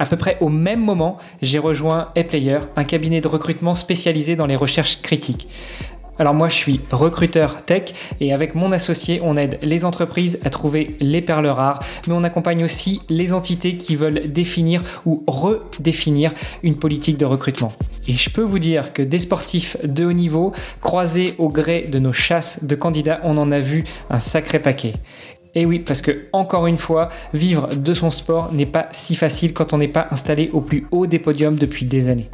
À peu près au même moment, j'ai rejoint ePlayer, un cabinet de recrutement spécialisé dans les recherches critiques. Alors moi je suis recruteur tech et avec mon associé on aide les entreprises à trouver les perles rares mais on accompagne aussi les entités qui veulent définir ou redéfinir une politique de recrutement. Et je peux vous dire que des sportifs de haut niveau croisés au gré de nos chasses de candidats on en a vu un sacré paquet. Et oui, parce que encore une fois, vivre de son sport n'est pas si facile quand on n'est pas installé au plus haut des podiums depuis des années.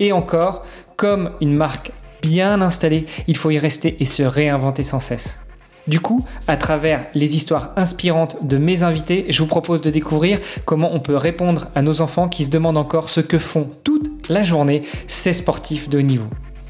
Et encore, comme une marque bien installée, il faut y rester et se réinventer sans cesse. Du coup, à travers les histoires inspirantes de mes invités, je vous propose de découvrir comment on peut répondre à nos enfants qui se demandent encore ce que font toute la journée ces sportifs de haut niveau.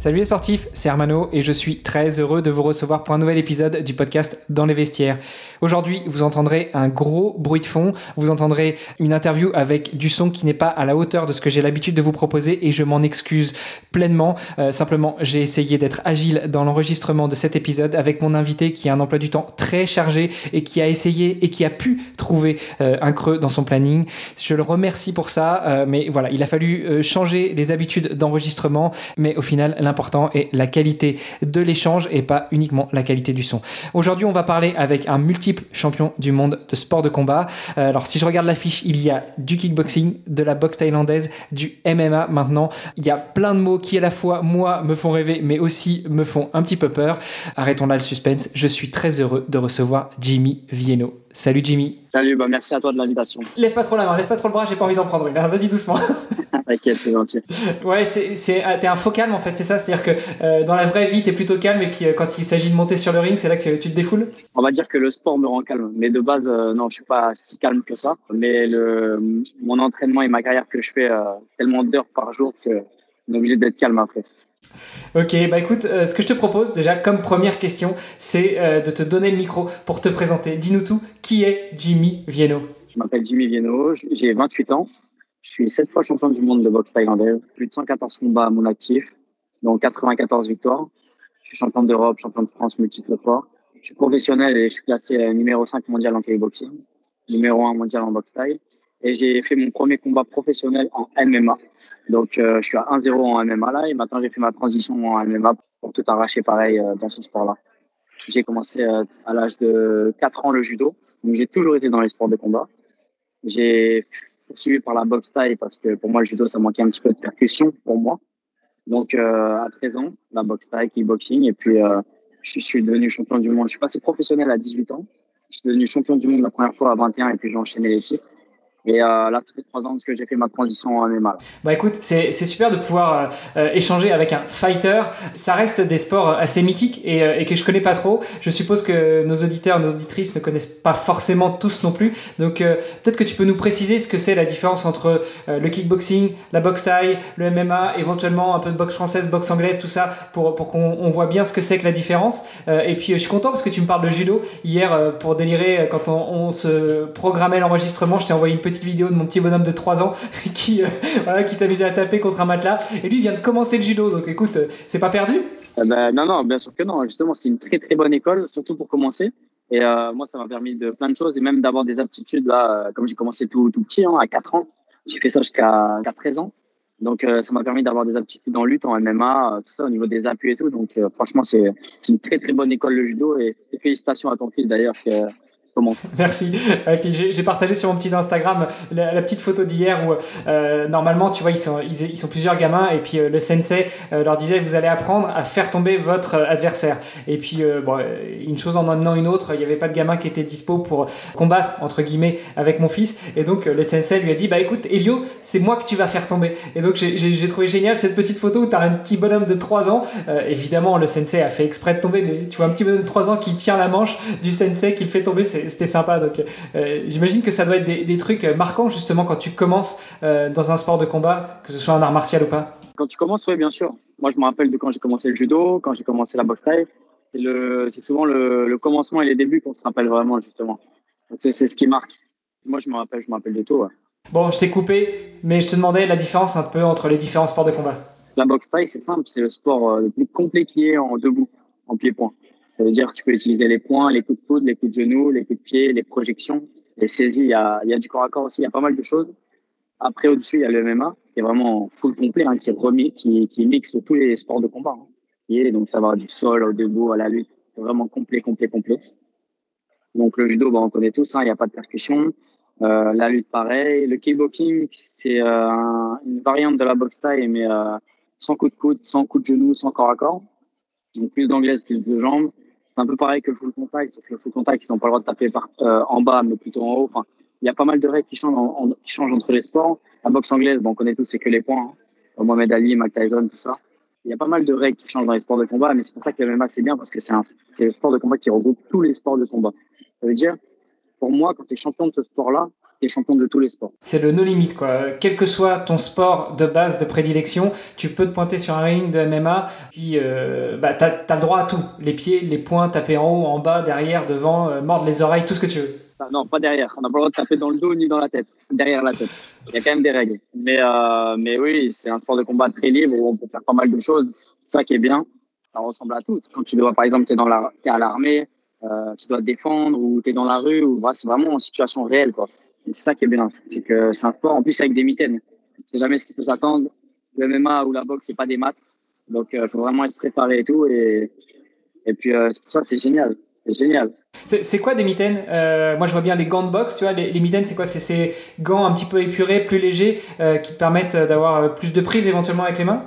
Salut les sportifs, c'est Hermano et je suis très heureux de vous recevoir pour un nouvel épisode du podcast Dans les vestiaires. Aujourd'hui, vous entendrez un gros bruit de fond, vous entendrez une interview avec du son qui n'est pas à la hauteur de ce que j'ai l'habitude de vous proposer et je m'en excuse pleinement. Euh, simplement, j'ai essayé d'être agile dans l'enregistrement de cet épisode avec mon invité qui a un emploi du temps très chargé et qui a essayé et qui a pu trouver euh, un creux dans son planning. Je le remercie pour ça, euh, mais voilà, il a fallu changer les habitudes d'enregistrement, mais au final, l'important est la qualité de l'échange et pas uniquement la qualité du son. Aujourd'hui, on va parler avec un multiple champion du monde de sport de combat. Euh, alors, si je regarde l'affiche, il y a du kickboxing, de la boxe thaïlandaise, du MMA maintenant. Il y a plein de mots qui, à la fois, moi, me font rêver, mais aussi me font un petit peu peur. Arrêtons là le suspense. Je suis très heureux de recevoir Jimmy Vienno. Salut Jimmy. Salut, bah merci à toi de l'invitation. Lève pas trop la main, lève pas trop le bras, j'ai pas envie d'en prendre une. Vas-y doucement. Ok, c'est gentil. Ouais, c'est, ah, t'es un faux calme en fait, c'est ça? C'est-à-dire que euh, dans la vraie vie, t'es plutôt calme et puis euh, quand il s'agit de monter sur le ring, c'est là que tu te défoules? On va dire que le sport me rend calme. Mais de base, euh, non, je suis pas si calme que ça. Mais le, mon entraînement et ma carrière que je fais tellement d'heures par jour que on est obligé d'être calme après. Ok, bah écoute, ce que je te propose déjà comme première question, c'est de te donner le micro pour te présenter. Dis-nous tout, qui est Jimmy Vienno Je m'appelle Jimmy Vienno, j'ai 28 ans. Je suis sept fois champion du monde de boxe thaïlandaise, plus de 114 combats à mon actif, dont 94 victoires. Je suis champion d'Europe, champion de France multiples fois. Je suis professionnel et je suis classé euh, numéro 5 mondial en kickboxing, numéro 1 mondial en boxe thaï. Et j'ai fait mon premier combat professionnel en MMA. Donc, euh, je suis à 1-0 en MMA là. Et maintenant, j'ai fait ma transition en MMA pour tout arracher pareil euh, dans ce sport-là. J'ai commencé à l'âge de 4 ans le judo. Donc, j'ai toujours été dans les sports de combat. J'ai poursuivi par la boxe taille parce que pour moi, le judo, ça manquait un petit peu de percussion pour moi. Donc, euh, à 13 ans, la boxe taille, kickboxing. Et puis, euh, je, suis devenu champion du monde. Je suis passé professionnel à 18 ans. Je suis devenu champion du monde la première fois à 21 et puis j'ai enchaîné les cycles. Et euh, là, ça fait trois ans que j'ai fait ma transition en MMA. Bah écoute, c'est super de pouvoir euh, euh, échanger avec un fighter. Ça reste des sports assez mythiques et, et, que je connais pas trop. Je suppose que nos auditeurs, nos auditrices ne connaissent pas forcément tous non plus. Donc peut-être que tu peux nous préciser ce que c'est la différence entre le kickboxing, la boxe taille, le MMA, éventuellement un peu de boxe française, boxe anglaise, tout ça, pour, pour qu'on voit bien ce que c'est que la différence. et puis je suis content parce que tu me parles de judo. Hier, pour délirer, quand on, on se programmait l'enregistrement, je t'ai envoyé une petite petite vidéo de mon petit bonhomme de 3 ans qui, euh, qui s'amusait à taper contre un matelas. Et lui, vient de commencer le judo. Donc écoute, euh, c'est pas perdu? Ben, Non, non, bien sûr que non. Justement, c'est une très très bonne école, surtout pour commencer. Et euh, moi, ça m'a permis de plein de choses et même d'avoir des aptitudes. Là, comme j'ai commencé tout, tout petit, hein, à 4 ans, j'ai fait ça jusqu'à 13 ans. Donc, ça m'a permis d'avoir des aptitudes en lutte, en MMA, tout ça, au niveau des appuis et tout. Donc, franchement, c'est une très, très bonne école, le judo. Et, félicitations à ton fils, d'ailleurs, Merci. Et puis j'ai partagé sur mon petit Instagram la, petite photo d'hier où euh, normalement, tu vois, ils sont, ils, sont plusieurs gamins et puis euh, le sensei euh, leur disait vous allez apprendre à faire tomber votre adversaire. Et puis, bon, une chose en amenant une autre, il n'y avait pas de gamin qui était dispo pour combattre, entre guillemets, avec mon fils. Et donc, le sensei lui a dit bah écoute, Elio, c'est moi que tu vas faire tomber. Et donc, j'ai trouvé génial cette petite photo où tu as un petit bonhomme de 3 ans. évidemment, le sensei a fait exprès de tomber, mais tu vois un petit bonhomme de 3 ans qui tient la manche du sensei qui le fait tomber, c'était sympa. Donc, euh, j'imagine que ça doit être des, trucs marquants justement quand tu commences euh, dans un sport de combat, que ce soit un art martial ou pas. Quand tu commences, oui, bien sûr. Moi, je me rappelle de quand j'ai commencé le judo, quand j'ai commencé la boxe taille. C'est souvent le, commencement et les débuts qu'on se rappelle vraiment justement. C'est ce qui marque. Moi, je me rappelle, je me rappelle de tout. Bon, je t'ai coupé, mais je te demandais la différence un peu entre les différents sports de combat. La boxe taille, c'est simple, c'est le sport euh, le plus complet qui est en debout, en pied-point. Ça veut dire que tu peux utiliser les poings, les coups de coude, les coups de genoux, les coups de pied, les projections, les saisies. Il y a, il y a du corps à corps aussi. Il y a pas mal de choses. Après, au-dessus, il y a le MMA, qui est vraiment full complet, hein, qui remis, qui, qui mixe tous les sports de combat. Hein. Et donc, ça va du sol au debout à la lutte. Vraiment complet, complet, complet. Donc, le judo, bah, on connaît tous, hein, il n'y a pas de percussion. Euh, la lutte, pareil. Le kickboxing, c'est euh, une variante de la boxe taille, mais euh, sans coup de coude, sans coup de genou, sans corps à corps. Donc, plus d'anglaise, plus de jambes. Un peu pareil que le full contact, sauf que le full contact, ils n'ont pas le droit de taper euh, en bas, mais plutôt en haut. Enfin, il y a pas mal de règles qui changent, qui changent entre les sports. La boxe anglaise, bon, on connaît tous, c'est que les points. Hein. Mohamed Ali, Mike Tyson, tout ça. Il y a pas mal de règles qui changent dans les sports de combat, mais c'est pour ça que le MMA, c'est bien, parce que c'est le sport de combat qui regroupe tous les sports de combat. Ça veut dire, pour moi, quand tu es champion de ce sport-là, tu es champion de tous les sports. C'est le no limit, quoi. Quel que soit ton sport de base, de prédilection, tu peux te pointer sur un ring de MMA, puis euh, bah, tu as, le droit à tout. Les pieds, les poings, taper en haut, en bas, derrière, devant, euh, mordre les oreilles, tout ce que tu veux. Ah, non, pas derrière. On n'a pas le droit de taper dans le dos ni dans la tête. Derrière la tête. Il y a quand même des règles. Mais, euh, mais oui, c'est un sport de combat très libre où on peut faire pas mal de choses. C'est ça qui est bien. Ça ressemble à tout. Quand tu dois, par exemple, tu es, es à l'armée, euh, tu dois te défendre ou tu es dans la rue, ou c'est vraiment en situation réelle. Quoi. C'est ça qui est bien. C'est que c'est un sport en plus avec des mitaines. C'est jamais ce qu'il faut s'attendre. Le MMA ou la boxe, c'est pas des maths. Donc, il euh, faut vraiment être préparé et tout. Et, et puis, euh, ça, c'est génial. C'est génial. C'est quoi des mitaines? Euh, Moi, je vois bien les gants de boxe. Tu vois, les, les mitaines, c'est quoi? C'est ces gants un petit peu épurés, plus légers, qui te permettent d'avoir plus de prise éventuellement avec les mains?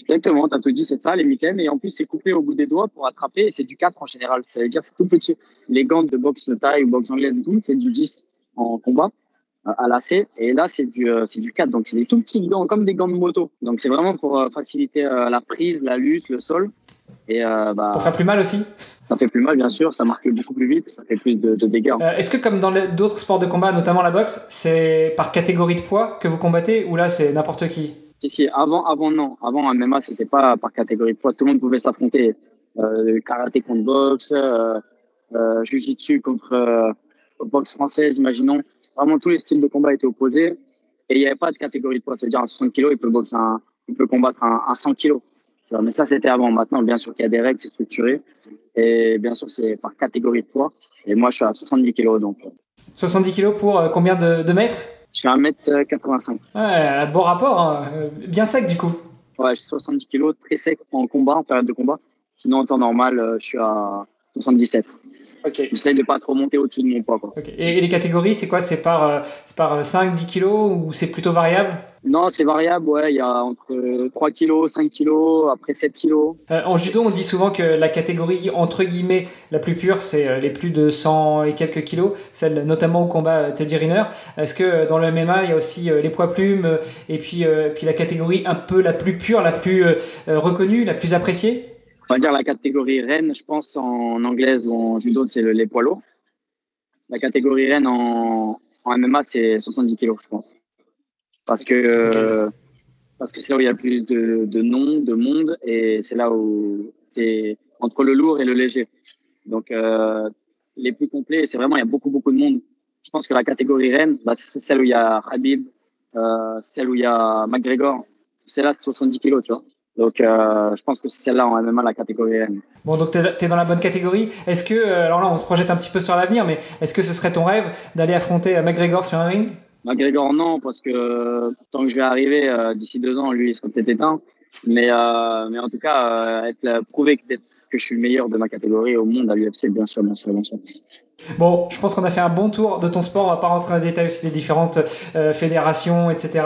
Exactement, tu as tout dit, c'est ça, les mitaines. Et en plus, c'est coupé au bout des doigts pour attraper. Et c'est du 4 en général. Ça veut dire que c'est tout petit. Les gants de boxe de taille ou boxe anglaise, c'est du 10 en combat à lacet. Et là, c'est du, euh, c'est du 4. Donc, c'est des tout petits gants, comme des gants de moto. Donc, c'est vraiment pour euh, faciliter euh, la prise, la lutte, le sol. Et, bah, pour faire plus mal aussi Ça fait plus mal, bien sûr. Ça marque beaucoup plus vite. Ça fait plus de, dégâts. Est-ce que, comme dans d'autres sports de combat, notamment la boxe, c'est par catégorie de poids que vous combattez ou là, c'est n'importe qui? Si, si, avant, avant, non. Avant, MMA, c'était pas par catégorie de poids. Tout le monde pouvait s'affronter. Euh, karaté contre boxe, euh, euh, jujitsu contre boxe française, imaginons. Vraiment, tous les styles de combat étaient opposés. Et il n'y avait pas de catégorie de poids. C'est-à-dire, à 60 kg, il peut, boxer un, il peut combattre un, 100 kg. Mais ça, c'était avant. Maintenant, bien sûr qu'il y a des règles, c'est structuré. Et bien sûr, c'est par catégorie de poids. Et moi, je suis à 70 kg. Donc. 70 kg pour euh, combien de, de, mètres? Je suis à 1m85. Ouais, bon rapport. Hein. Bien sec, du coup. Ouais, je suis 70 kg, très sec en combat, en période de combat. Sinon, en temps normal, euh, je suis à 77. Okay. J'essaie de pas trop monter au-dessus de mon poids. Quoi. Et les catégories, c'est quoi? C'est par, euh, par 5, 10 kilos ou c'est plutôt variable? Non, c'est variable. Ouais, il y a entre 3 kilos, 5 kilos, après 7 kilos. Euh, en judo, on dit souvent que la catégorie entre guillemets la plus pure, c'est euh, les plus de 100 et quelques kilos, celle notamment au combat Teddy Riner. Est-ce que dans le MMA, il y a aussi les poids plumes et puis, puis la catégorie un peu la plus pure, la plus reconnue, la plus appréciée? On va dire la catégorie reine, je pense, en anglaise ou en judo, c'est les poids lourds. La catégorie reine en, en MMA, c'est 70 kg, je pense. Parce que parce que c'est là où il y a le plus de, de noms, de monde, et c'est là où c'est entre le lourd et le léger. Donc, euh, les plus complets, c'est vraiment, il y a beaucoup, beaucoup de monde. Je pense que la catégorie reine, bah, c'est celle où il y a Habib, euh, celle où il y a McGregor. C'est là, c'est 70 kg, tu vois. Donc, euh, je pense que c'est celle-là en MMA la catégorie N. Bon, donc tu es, dans la bonne catégorie. Est-ce que, euh, alors là, on se projette un petit peu sur l'avenir, mais est-ce que ce serait ton rêve d'aller affronter McGregor sur un ring? McGregor, non, parce que tant que je vais arriver euh, d'ici deux ans, lui, il sera peut-être éteint. Mais, mais en tout cas, être, prouver que je suis le meilleur de ma catégorie au monde à l'UFC, bien sûr, bien sûr, bien sûr. Bon, je pense qu'on a fait un bon tour de ton sport. On va pas rentrer en détail aussi des différentes euh, fédérations, etc.,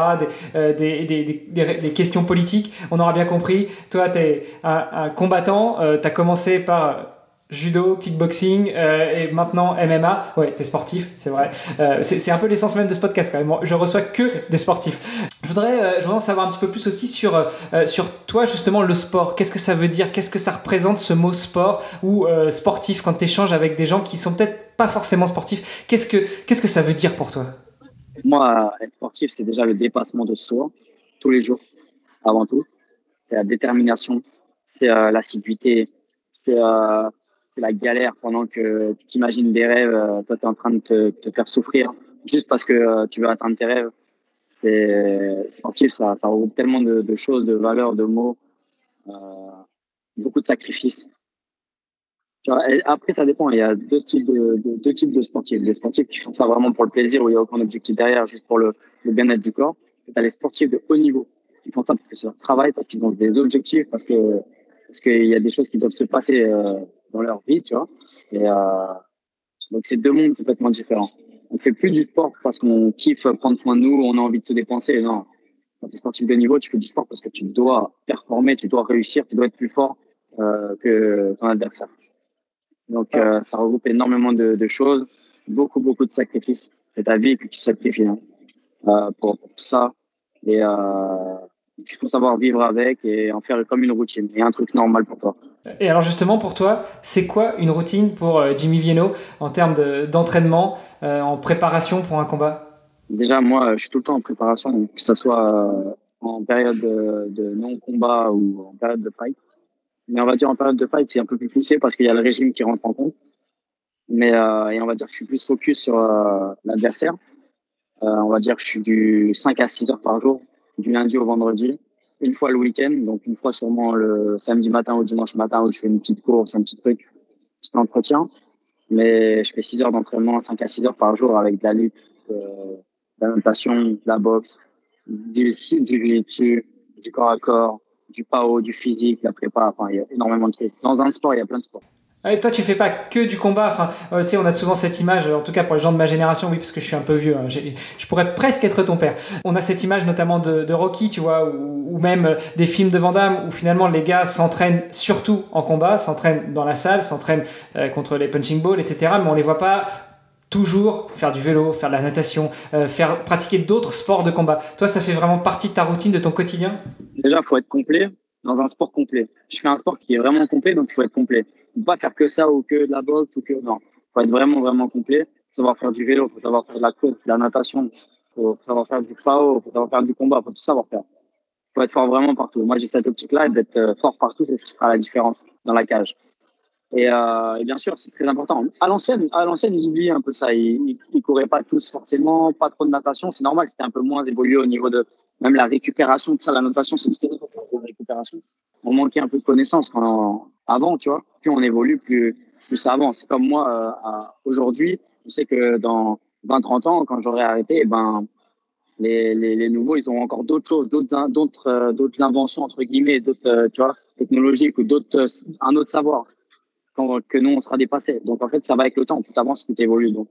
euh, des, des, des, questions politiques. On aura bien compris. Toi, tu es un, un combattant. Euh, tu as commencé par judo, kickboxing euh, et maintenant MMA. Ouais, t'es sportif, c'est vrai. Euh, c'est un peu l'essence même de ce podcast quand même. Je reçois que des sportifs. Je voudrais, euh, je voudrais en savoir un petit peu plus aussi sur, sur toi justement le sport. Qu'est-ce que ça veut dire? Qu'est-ce que ça représente ce mot sport? Ou sportif quand tu échanges avec des gens qui sont peut-être pas forcément sportifs Qu'est-ce que qu'est-ce que ça veut dire pour toi? Moi, être sportif, c'est déjà le dépassement de soi tous les jours, avant tout. C'est la détermination, c'est l'assiduité, c'est c'est la galère pendant que tu t'imagines des rêves, euh, toi tu es en train de te, te, faire souffrir juste parce que euh, tu veux atteindre tes rêves. C'est sportif, ça, ça regroupe tellement de, de, choses, de valeurs, de mots, euh, beaucoup de sacrifices. Après, ça dépend. Il y a deux types de, de, deux types de sportifs. Les sportifs qui font ça vraiment pour le plaisir, où il n'y a aucun objectif derrière, juste pour le, le bien-être du corps. Tu as les sportifs de haut niveau. Ils font ça parce que c'est leur parce qu'ils ont des objectifs, parce que parce qu'il y a des choses qui doivent se passer euh, dans leur vie, tu vois. Et euh, donc c'est deux mondes complètement différents. On fait plus du sport parce qu'on kiffe prendre soin de nous, on a envie de se dépenser. Non, quand tu es sportif de niveau, tu fais du sport parce que tu dois performer, tu dois réussir, tu dois être plus fort euh, que ton adversaire. Donc euh, ça regroupe énormément de, choses, beaucoup beaucoup de sacrifices. C'est ta vie que tu sacrifies hein, euh, pour, ça. Et il faut savoir vivre avec et en faire comme une routine et un truc normal pour toi. Et alors justement pour toi, c'est quoi une routine pour euh, Jimmy Vienno en termes d'entraînement, euh, en préparation pour un combat? Déjà moi, je suis tout le temps en préparation, que ce soit euh, en période de, non-combat ou en période de fight. Mais on va dire en période de fight, c'est un peu plus poussé parce qu'il y a le régime qui rentre en compte. Mais et on va dire que je suis plus focus sur l'adversaire. on va dire que je suis du 5 à 6 heures par jour du lundi au vendredi, une fois le week-end, donc une fois sûrement le samedi matin ou dimanche matin où je fais une petite course, un petit truc, petit entretien. Mais je fais 6 heures d'entraînement, 5 à 6 heures par jour avec de la lutte, euh, de la natation, de la boxe, du, du du corps à corps, du PAO, du physique, la prépa. Enfin, il y a énormément de choses. Dans un sport, il y a plein de sports. Et toi, tu fais pas que du combat. Enfin, euh, tu sais, on a souvent cette image, en tout cas pour les gens de ma génération, oui, parce que je suis un peu vieux. Hein, je pourrais presque être ton père. On a cette image notamment de, Rocky, tu vois, ou, même euh, des films de Van Damme, où finalement les gars s'entraînent surtout en combat, s'entraînent dans la salle, s'entraînent euh, contre les punching balls, etc. Mais on les voit pas toujours faire du vélo, faire de la natation, faire pratiquer d'autres sports de combat. Toi, ça fait vraiment partie de ta routine, de ton quotidien? Déjà, faut être complet dans un sport complet. Je fais un sport qui est vraiment complet, donc il faut être complet pas faire que ça ou que de la boxe ou que non. Faut être vraiment vraiment complet. Faut savoir faire du vélo, faut savoir faire de la course, de la natation, faut savoir faire du PAO, faut savoir faire du combat, faut tout savoir faire. Faut être fort vraiment partout. Moi j'ai cette optique-là d'être euh, fort partout, c'est ce qui fera la différence dans la cage. Et, euh, bien sûr, c'est très important. À l'ancienne, à l'ancienne, ils oubliaient un peu ça. Ils, ils, couraient pas tous forcément, pas trop de natation. C'est normal, c'était un peu moins évolué au niveau de même la récupération. Tout ça, la natation, c'est une récupération. On manquait un peu de connaissances quand, avant, tu vois. Plus on évolue, plus, ça avance. Comme moi, euh, aujourd'hui, je sais que dans 20, 30 ans, quand j'aurai arrêté, eh ben, les, les, les, nouveaux, ils ont encore d'autres choses, d'autres, d'autres, euh, d'autres inventions, entre guillemets, d'autres, euh, tu vois, technologiques ou d'autres, un autre savoir que nous, on sera dépassé. Donc, en fait, ça va avec le temps, tout avance, tout évolue. Donc,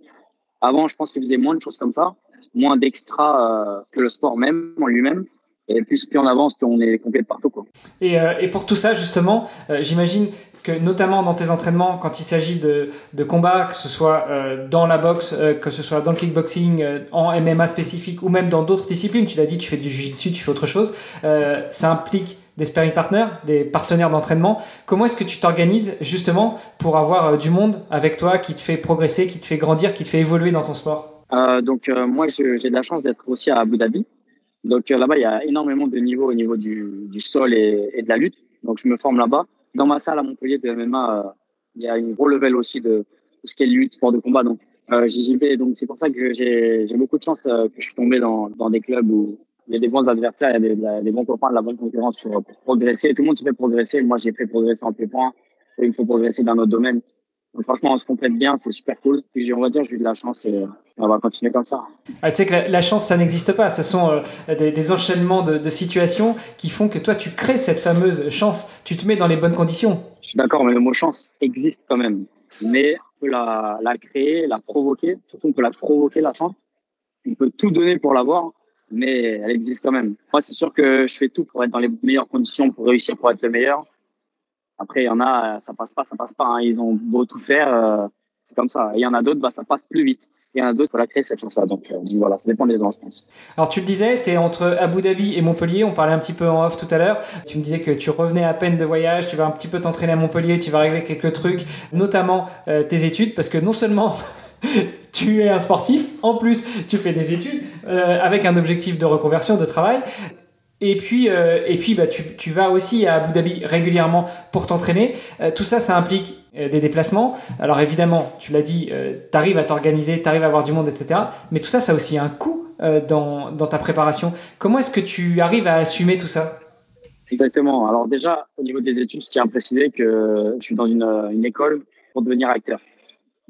avant, je pense qu'ils faisaient moins de choses comme ça, moins d'extra euh, que le sport même, en lui-même. Et plus, on avance, plus on est complet partout. Quoi. Et, euh, et pour tout ça, justement, euh, j'imagine que notamment dans tes entraînements, quand il s'agit de, de combats, que ce soit dans la boxe, que ce soit dans le kickboxing, en MMA spécifique ou même dans d'autres disciplines, tu l'as dit, tu fais du jiu-jitsu, tu fais autre chose, ça implique des sparring partners, des partenaires d'entraînement. Comment est-ce que tu t'organises justement pour avoir du monde avec toi qui te fait progresser, qui te fait grandir, qui te fait évoluer dans ton sport? Donc moi, j'ai de la chance d'être aussi à Abu Dhabi. Donc là-bas, il y a énormément de niveaux au niveau du, sol et, de la lutte. Donc je me forme là-bas. Dans ma salle à Montpellier de MMA, euh, il y a une gros level aussi de ce qui est lutte, sport de combat. Donc euh, j'y. Donc c'est pour ça que j'ai beaucoup de chance euh, que je suis tombé dans des clubs où il y a des bons adversaires, il y a des, des bons copains, de la bonne concurrence pour, pour progresser. Tout le monde se fait progresser. Moi, j'ai fait progresser en pied-point. Et il faut progresser dans notre domaine. Donc, franchement, on se complète bien, c'est super cool. Puis on va dire, j'ai eu de la chance et on va continuer comme ça. Ah, tu sais que la, chance, ça n'existe pas. Ce sont euh, des, enchaînements de, situations qui font que toi, tu crées cette fameuse chance. Tu te mets dans les bonnes conditions. Je suis d'accord, mais le mot chance existe quand même. Mais on peut la, la créer, la provoquer. Surtout, on peut la provoquer, la chance. On peut tout donner pour l'avoir, mais elle existe quand même. Moi, c'est sûr que je fais tout pour être dans les meilleures conditions, pour réussir, pour être le meilleur. Après, il y en a, ça passe pas, ça passe pas. Hein. Ils ont beau tout faire, euh, c'est comme ça. Il y en a d'autres, bah, ça passe plus vite. Il y en a d'autres, il faut la créer cette chance-là. Donc, euh, voilà, ça dépend des gens, je pense. Alors, tu le disais, tu es entre Abu Dhabi et Montpellier. On parlait un petit peu en off tout à l'heure. Tu me disais que tu revenais à peine de voyage, tu vas un petit peu t'entraîner à Montpellier, tu vas régler quelques trucs, notamment euh, tes études, parce que non seulement tu es un sportif, en plus tu fais des études avec un objectif de reconversion, de travail. Et puis, euh, et puis bah, tu, tu, vas aussi à Abu Dhabi régulièrement pour t'entraîner. Euh, tout ça, ça implique euh, des déplacements. Alors évidemment, tu l'as dit, tu arrives à t'organiser, tu arrives à avoir du monde, etc. Mais tout ça, ça a aussi un coût dans, dans, ta préparation. Comment est-ce que tu arrives à assumer tout ça? Exactement. Alors déjà, au niveau des études, je tiens à préciser que je suis dans une, une école pour devenir acteur.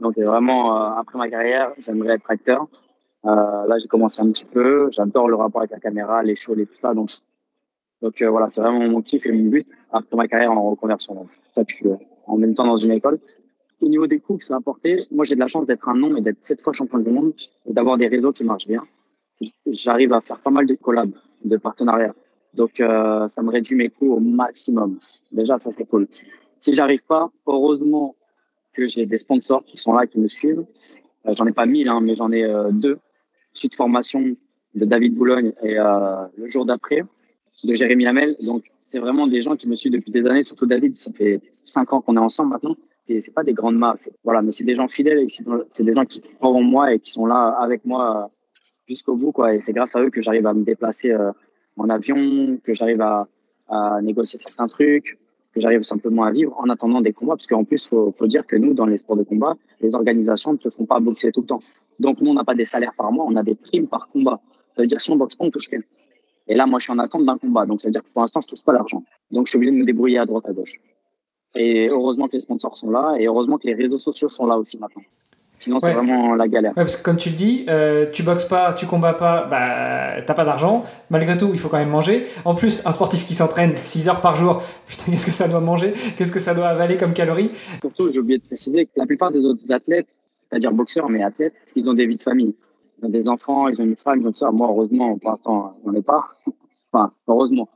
Donc vraiment, après ma carrière, j'aimerais être acteur. Euh, là, j'ai commencé un petit peu. J'adore le rapport avec la caméra, les shows, et tout ça. Donc, donc euh, voilà, c'est vraiment mon kiff et mon but après ma carrière en reconversion. Donc, ça, je suis euh, en même temps dans une école. Au niveau des coûts que ça a apporté, moi, j'ai de la chance d'être un nom et d'être sept fois champion du monde et d'avoir des réseaux qui marchent bien. J'arrive à faire pas mal de collabs, de partenariats. Donc, euh, ça me réduit mes coûts au maximum. Déjà, ça, c'est cool. Si j'arrive pas, heureusement que j'ai des sponsors qui sont là, qui me suivent. Euh, j'en ai pas mille, hein, mais j'en ai deux suite formation de David Boulogne et euh, le jour d'après de Jérémy Hamel. Donc, c'est vraiment des gens qui me suivent depuis des années, surtout David. Ça fait cinq ans qu'on est ensemble maintenant. Et c'est pas des grandes marques. Voilà, mais c'est des gens fidèles et c'est des gens qui croient en moi et qui sont là avec moi jusqu'au bout, quoi. Et c'est grâce à eux que j'arrive à me déplacer euh, en avion, que j'arrive à, à négocier certains trucs, que j'arrive simplement à vivre en attendant des combats. Parce qu'en plus, faut, faut dire que nous, dans les sports de combat, les organisations ne te font pas boxer tout le temps. Donc, nous, on n'a pas des salaires par mois, on a des primes par combat. Ça veut dire si on boxe pas, on touche rien. Et là, moi, je suis en attente d'un combat. Donc, ça veut dire que pour l'instant, je touche pas l'argent. Donc, je suis obligé de me débrouiller à droite, à gauche. Et heureusement que les sponsors sont là et heureusement que les réseaux sociaux sont là aussi maintenant. Sinon, c'est vraiment la galère. parce que comme tu le dis, euh, tu boxes pas, tu combats pas, bah, t'as pas d'argent. Malgré tout, il faut quand même manger. En plus, un sportif qui s'entraîne 6 heures par jour, putain, qu'est-ce que ça doit manger? Qu'est-ce que ça doit avaler comme calories? Surtout, j'ai oublié de préciser que la plupart des autres athlètes, c'est-à-dire boxeurs, mais athlètes, ils ont des vies de famille. Ils ont des enfants, ils ont une femme, ils ont ça. Moi, heureusement, pour l'instant, j'en ai pas. enfin, heureusement.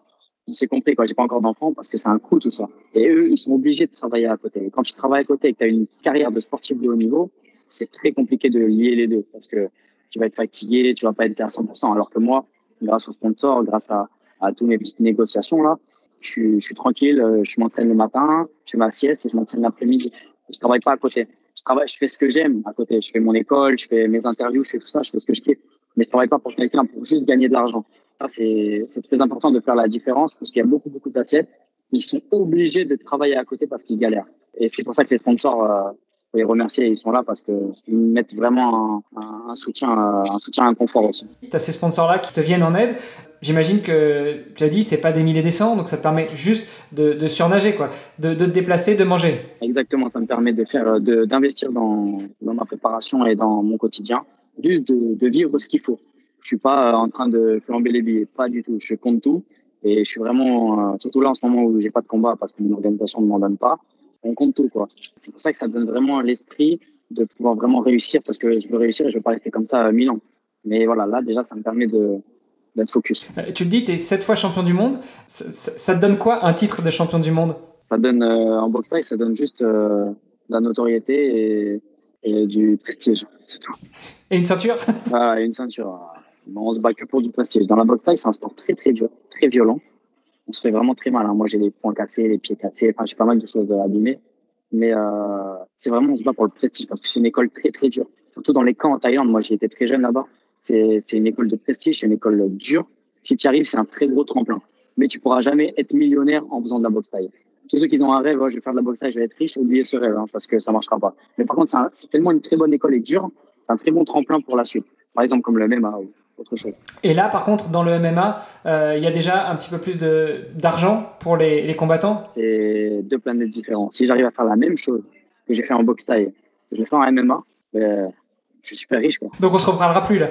C'est compris, quoi. J'ai pas encore d'enfants parce que c'est un coût, tout ça. Et eux, ils sont obligés de travailler à côté. Et quand tu travailles à côté et que tu as une carrière de sportif de haut niveau, c'est très compliqué de lier les deux parce que tu vas être fatigué, tu vas pas être à 100%. Alors que moi, grâce au sponsor, grâce à, à toutes mes petites négociations là, je, je suis tranquille, je m'entraîne le matin, je fais ma sieste et je m'entraîne l'après-midi. Je travaille pas à côté je travaille, je fais ce que j'aime à côté. Je fais mon école, je fais mes interviews, je fais tout ça, je fais ce que je fais. Mais je travaille pas pour quelqu'un pour juste gagner de l'argent. Ça, c'est, c'est très important de faire la différence parce qu'il y a beaucoup, beaucoup d'athlètes qui sont obligés de travailler à côté parce qu'ils galèrent. Et c'est pour ça que les sponsors, euh, faut les remercier, ils sont là parce qu'ils mettent vraiment un, un, soutien, un soutien, un confort aussi. Tu as ces sponsors-là qui te viennent en aide j'imagine que tu as dit c'est pas des milliers des cents, donc ça te permet juste de, de surnager, quoi, de, de, te déplacer, de manger. Exactement, ça me permet de faire, d'investir dans, dans ma préparation et dans mon quotidien, juste de, de vivre ce qu'il faut. Je suis pas en train de flamber les billets, pas du tout. Je compte tout et je suis vraiment, euh, surtout là en ce moment où j'ai pas de combat parce que mon organisation ne m'en donne pas, on compte tout, quoi. C'est pour ça que ça donne vraiment l'esprit de pouvoir vraiment réussir parce que je veux réussir et je veux pas rester comme ça mille ans. Mais voilà, là déjà, ça me permet de, focus. Euh, tu le dis, tu es sept fois champion du monde. Ça, te donne quoi un titre de champion du monde? Ça donne, euh, en boxe ça donne juste euh, la notoriété et, du prestige, c'est tout. Et une ceinture? Ah, Une ceinture. On se bat que pour du prestige. Dans la boxe taille, c'est un sport très, très dur, très violent. On se fait vraiment très mal. Hein. Moi, j'ai les poings cassés, les pieds cassés. Enfin, j'ai pas mal de choses abîmées. Mais c'est vraiment, on se bat pour le prestige parce que c'est une école très, très dure. Surtout dans les camps en Thaïlande. Moi, j'ai été très jeune là-bas. C'est une école de prestige, c'est une école dure. Si tu y arrives, c'est un très gros tremplin. Mais tu pourras jamais être millionnaire en faisant de la boxe taille. Tous ceux qui ont un rêve, je vais faire de la boxe taille, je vais être riche, oubliez ce rêve, hein, parce que ça marchera pas. Mais par contre, c'est tellement une très bonne école et dure, c'est un très bon tremplin pour la suite. Par exemple, comme le ou autre chose. Et là, par contre, dans le MMA, euh, il y a déjà un petit peu plus d'argent pour les, les combattants? C'est deux planètes différentes. Si j'arrive à faire la même chose que j'ai fait en boxe taille. Je l'ai fait en MMA. je suis super riche. Quoi. Donc on se reparlera plus là.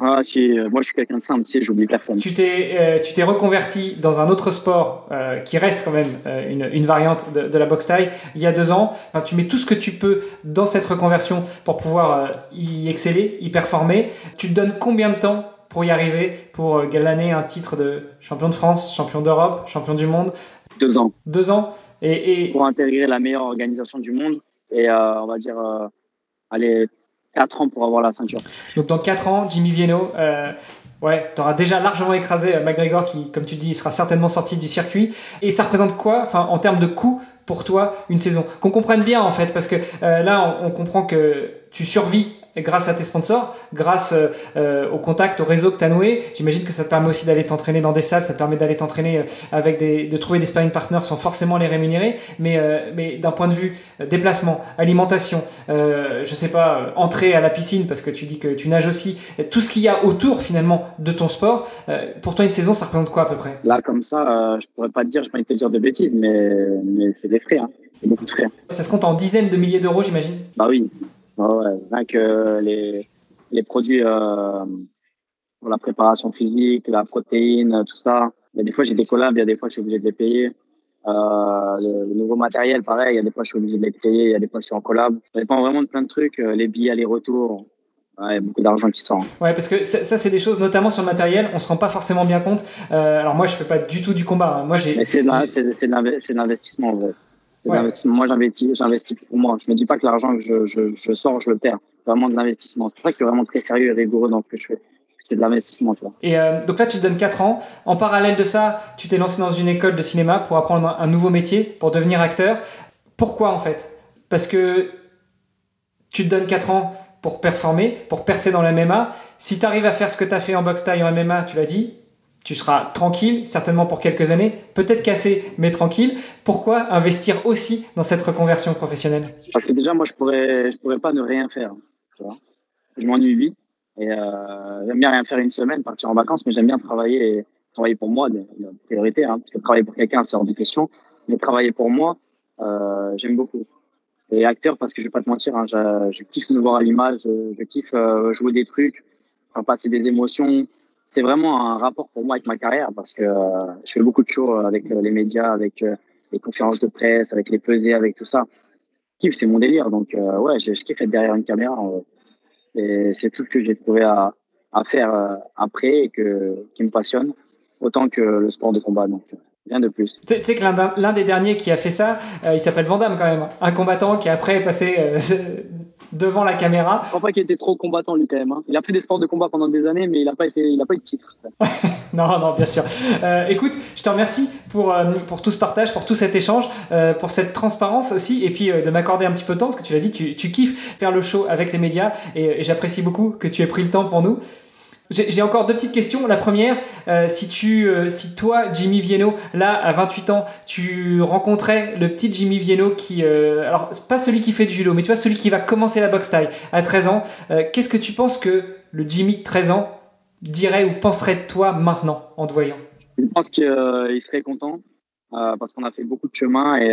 Ah, euh, moi je suis quelqu'un de simple, tu sais, j'oublie personne. Tu t'es, euh, tu t'es reconverti dans un autre sport euh, qui reste quand même une, une, variante de, de, la boxe taille il y a deux ans. Enfin, tu mets tout ce que tu peux dans cette reconversion pour pouvoir y exceller, y performer. Tu te donnes combien de temps pour y arriver, pour gagner un titre de champion de France, champion d'Europe, champion du monde? Deux ans. Deux ans et, et... Pour intégrer la meilleure organisation du monde et on va dire aller 4 ans pour avoir la ceinture. Donc dans 4 ans, Jimmy Vienno, euh, ouais, tu auras déjà largement écrasé euh, McGregor qui, comme tu dis, sera certainement sorti du circuit. Et ça représente quoi enfin, en termes de coût pour toi une saison? Qu'on comprenne bien en fait, parce que euh, là on, on comprend que tu survis grâce à tes sponsors, grâce euh, au contact, au réseau que tu as noué, j'imagine que ça te permet aussi d'aller t'entraîner dans des salles, ça te permet d'aller t'entraîner euh, avec des, de trouver des sparring partners sans forcément les rémunérer, mais, euh, mais d'un point de vue déplacement, alimentation, je sais pas, entrée à la piscine parce que tu dis que tu nages aussi, tout ce qu'il y a autour finalement de ton sport, pour toi une saison ça représente quoi à peu près? Là comme ça, je pourrais pas te dire, je pas te dire de bêtises, mais, mais c'est des frais, hein. beaucoup de frais. Ça se compte en dizaines de milliers d'euros j'imagine? Bah oui, Ouais, rien que les, les produits euh, pour la préparation physique, la protéine, tout ça. Il y a des fois, j'ai des collabs, il y a des fois, je suis obligé de les payer. Euh, le, nouveau matériel, pareil, il y a des fois, je suis obligé de les payer, il y a des fois, je suis en collab. Ça dépend vraiment de plein de trucs. Euh, les billets aller-retour, Ouais, il y a beaucoup d'argent qui sort. Ouais, parce que ça, c'est des choses, notamment sur le matériel, on se rend pas forcément bien compte. Euh, alors moi, je fais pas du tout du combat. Hein. Moi, j'ai. C'est de l'investissement, en fait. Moi, j'investis, j'investis pour moi. Je me dis pas que l'argent que je, je, je, sors, je le perds. Vraiment de l'investissement. C'est vrai que je suis vraiment très sérieux et rigoureux dans ce que je fais. C'est de l'investissement, tu vois. Et euh, donc là, tu te donnes 4 ans. En parallèle de ça, tu t'es lancé dans une école de cinéma pour apprendre un nouveau métier, pour devenir acteur. Pourquoi en fait? Parce que tu te donnes 4 ans pour performer, pour percer dans la MMA. Si tu arrives à faire ce que tu as fait en boxe taille en MMA, tu l'as dit, tu seras tranquille, certainement pour quelques années, peut-être cassé, mais tranquille. Pourquoi investir aussi dans cette reconversion professionnelle? Parce que déjà, moi, je pourrais, je pourrais pas ne rien faire. Tu vois je m'ennuie vite et euh, j'aime bien rien faire une semaine, partir en vacances, mais j'aime bien travailler travailler pour moi, priorité. Hein, parce que travailler pour quelqu'un, c'est hors de question. Mais travailler pour moi, euh, j'aime beaucoup. Et acteur, parce que je vais pas te mentir, hein, je, kiffe nous voir à l'image, je kiffe euh, jouer des trucs, faire passer des émotions, c'est vraiment un rapport pour moi avec ma carrière parce que euh, je fais beaucoup de choses avec euh, les médias, avec euh, les conférences de presse, avec les pesées, avec tout ça. c'est mon délire. Donc, ouais, je, je kiffe être derrière une caméra. et c'est tout ce que j'ai trouvé à, à faire après et que, qui me passionne autant que le sport de combat. Donc, rien de plus. Tu sais que l'un des derniers qui a fait ça, il s'appelle Vandame quand même. Un combattant qui après est passé devant la caméra. Je crois pas qu'il était trop combattant lui quand même. Hein. Il a fait des sports de combat pendant des années, mais il n'a pas, été, il a pas eu de titre. non, non, bien sûr. Euh, écoute, je te remercie pour, euh, pour tout ce partage, pour tout cet échange, euh, pour cette transparence aussi, et puis de m'accorder un petit peu de temps, parce que tu l'as dit, tu, tu kiffes faire le show avec les médias, et, et j'apprécie beaucoup que tu aies pris le temps pour nous. J'ai encore deux petites questions. La première, euh, si tu, euh, si toi, Jimmy Vienno, là, à 28 ans, tu rencontrais le petit Jimmy Vienno qui, euh, alors pas celui qui fait du judo, mais tu vois celui qui va commencer la boxe taille à 13 ans, qu'est-ce que tu penses que le Jimmy de 13 ans dirait ou penserait de toi maintenant en te voyant? Je pense qu'il serait content parce qu'on a fait beaucoup de chemin et,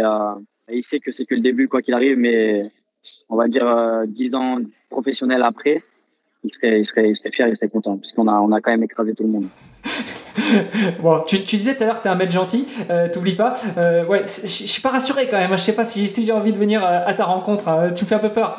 et il sait que c'est que le début quoi qu'il arrive, mais on va dire 10 ans professionnels après il serait, il il serait fier, il serait content, puisqu'on a, on a quand même écrasé tout le monde. bon, tu, tu, disais tout à l'heure que t'es un mec gentil, euh, t'oublies pas. Euh, ouais, je suis pas rassuré quand même. Hein. Je sais pas si, j'ai envie de venir à ta rencontre. Hein. Tu me fais un peu peur.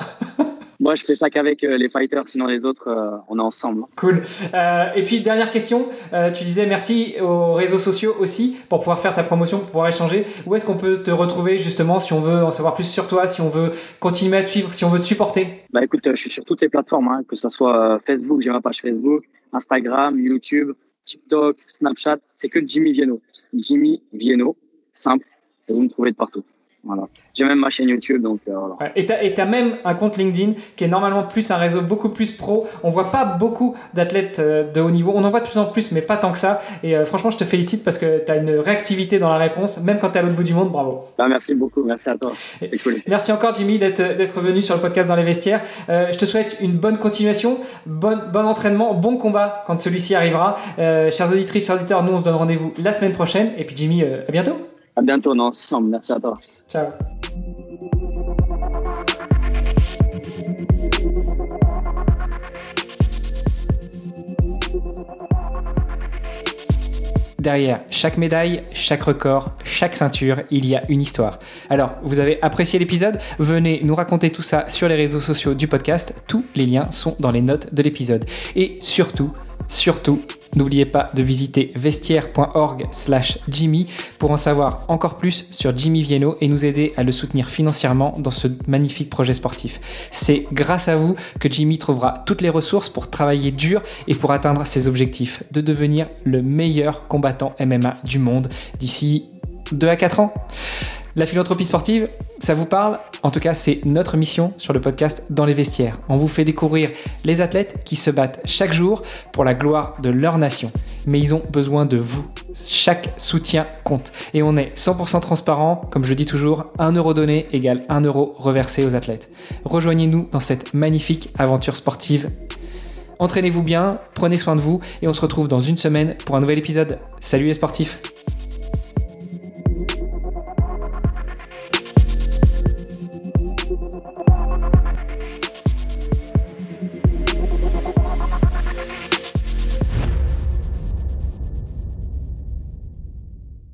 Moi, je fais ça qu'avec euh, les fighters, sinon les autres, euh, on est ensemble. Cool. Euh, et puis, dernière question, tu disais merci aux réseaux sociaux aussi pour pouvoir faire ta promotion, pour pouvoir échanger. Où est-ce qu'on peut te retrouver justement si on veut en savoir plus sur toi, si on veut continuer à te suivre, si on veut te supporter? Bah écoute, je suis sur toutes ces plateformes, hein, que ce soit Facebook, j'ai ma page Facebook, Instagram, YouTube, TikTok, Snapchat, c'est que Jimmy Vienno. Jimmy Vienno, simple, et vous me trouvez de partout. J'ai même ma chaîne YouTube, donc euh, voilà. Et tu as, même un compte LinkedIn qui est normalement plus un réseau beaucoup plus pro. On voit pas beaucoup d'athlètes euh, de haut niveau. On en voit de plus en plus, mais pas tant que ça. Et euh, franchement, je te félicite parce que tu as une réactivité dans la réponse, même quand tu es à l'autre bout du monde. Bravo. Bah, merci beaucoup. Merci à toi. Merci encore, Jimmy, d'être venu sur le podcast dans les vestiaires. je te souhaite une bonne continuation, bon, bon entraînement, bon combat quand celui-ci arrivera. chers auditrices, chers auditeurs, nous, on se donne rendez-vous la semaine prochaine. Et puis, Jimmy, à bientôt. À bientôt, on ensemble. À toi. Ciao. derrière chaque médaille, chaque record, chaque ceinture, il y a une histoire. Alors, vous avez apprécié l'épisode? Venez nous raconter tout ça sur les réseaux sociaux du podcast. Tous les liens sont dans les notes de l'épisode. Et surtout, surtout, N'oubliez pas de visiter vestiaire.org slash Jimmy pour en savoir encore plus sur Jimmy Vienno et nous aider à le soutenir financièrement dans ce magnifique projet sportif. C'est grâce à vous que Jimmy trouvera toutes les ressources pour travailler dur et pour atteindre ses objectifs, de devenir le meilleur combattant MMA du monde d'ici 2 à 4 ans. La philanthropie sportive, ça vous parle? En tout cas, c'est notre mission sur le podcast Dans les vestiaires. On vous fait découvrir les athlètes qui se battent chaque jour pour la gloire de leur nation. Mais ils ont besoin de vous. Chaque soutien compte. Et on est 100% transparent. Comme je dis toujours, 1 euro donné égale 1 euro reversé aux athlètes. Rejoignez-nous dans cette magnifique aventure sportive. Entraînez-vous bien, prenez soin de vous et on se retrouve dans une semaine pour un nouvel épisode. Salut les sportifs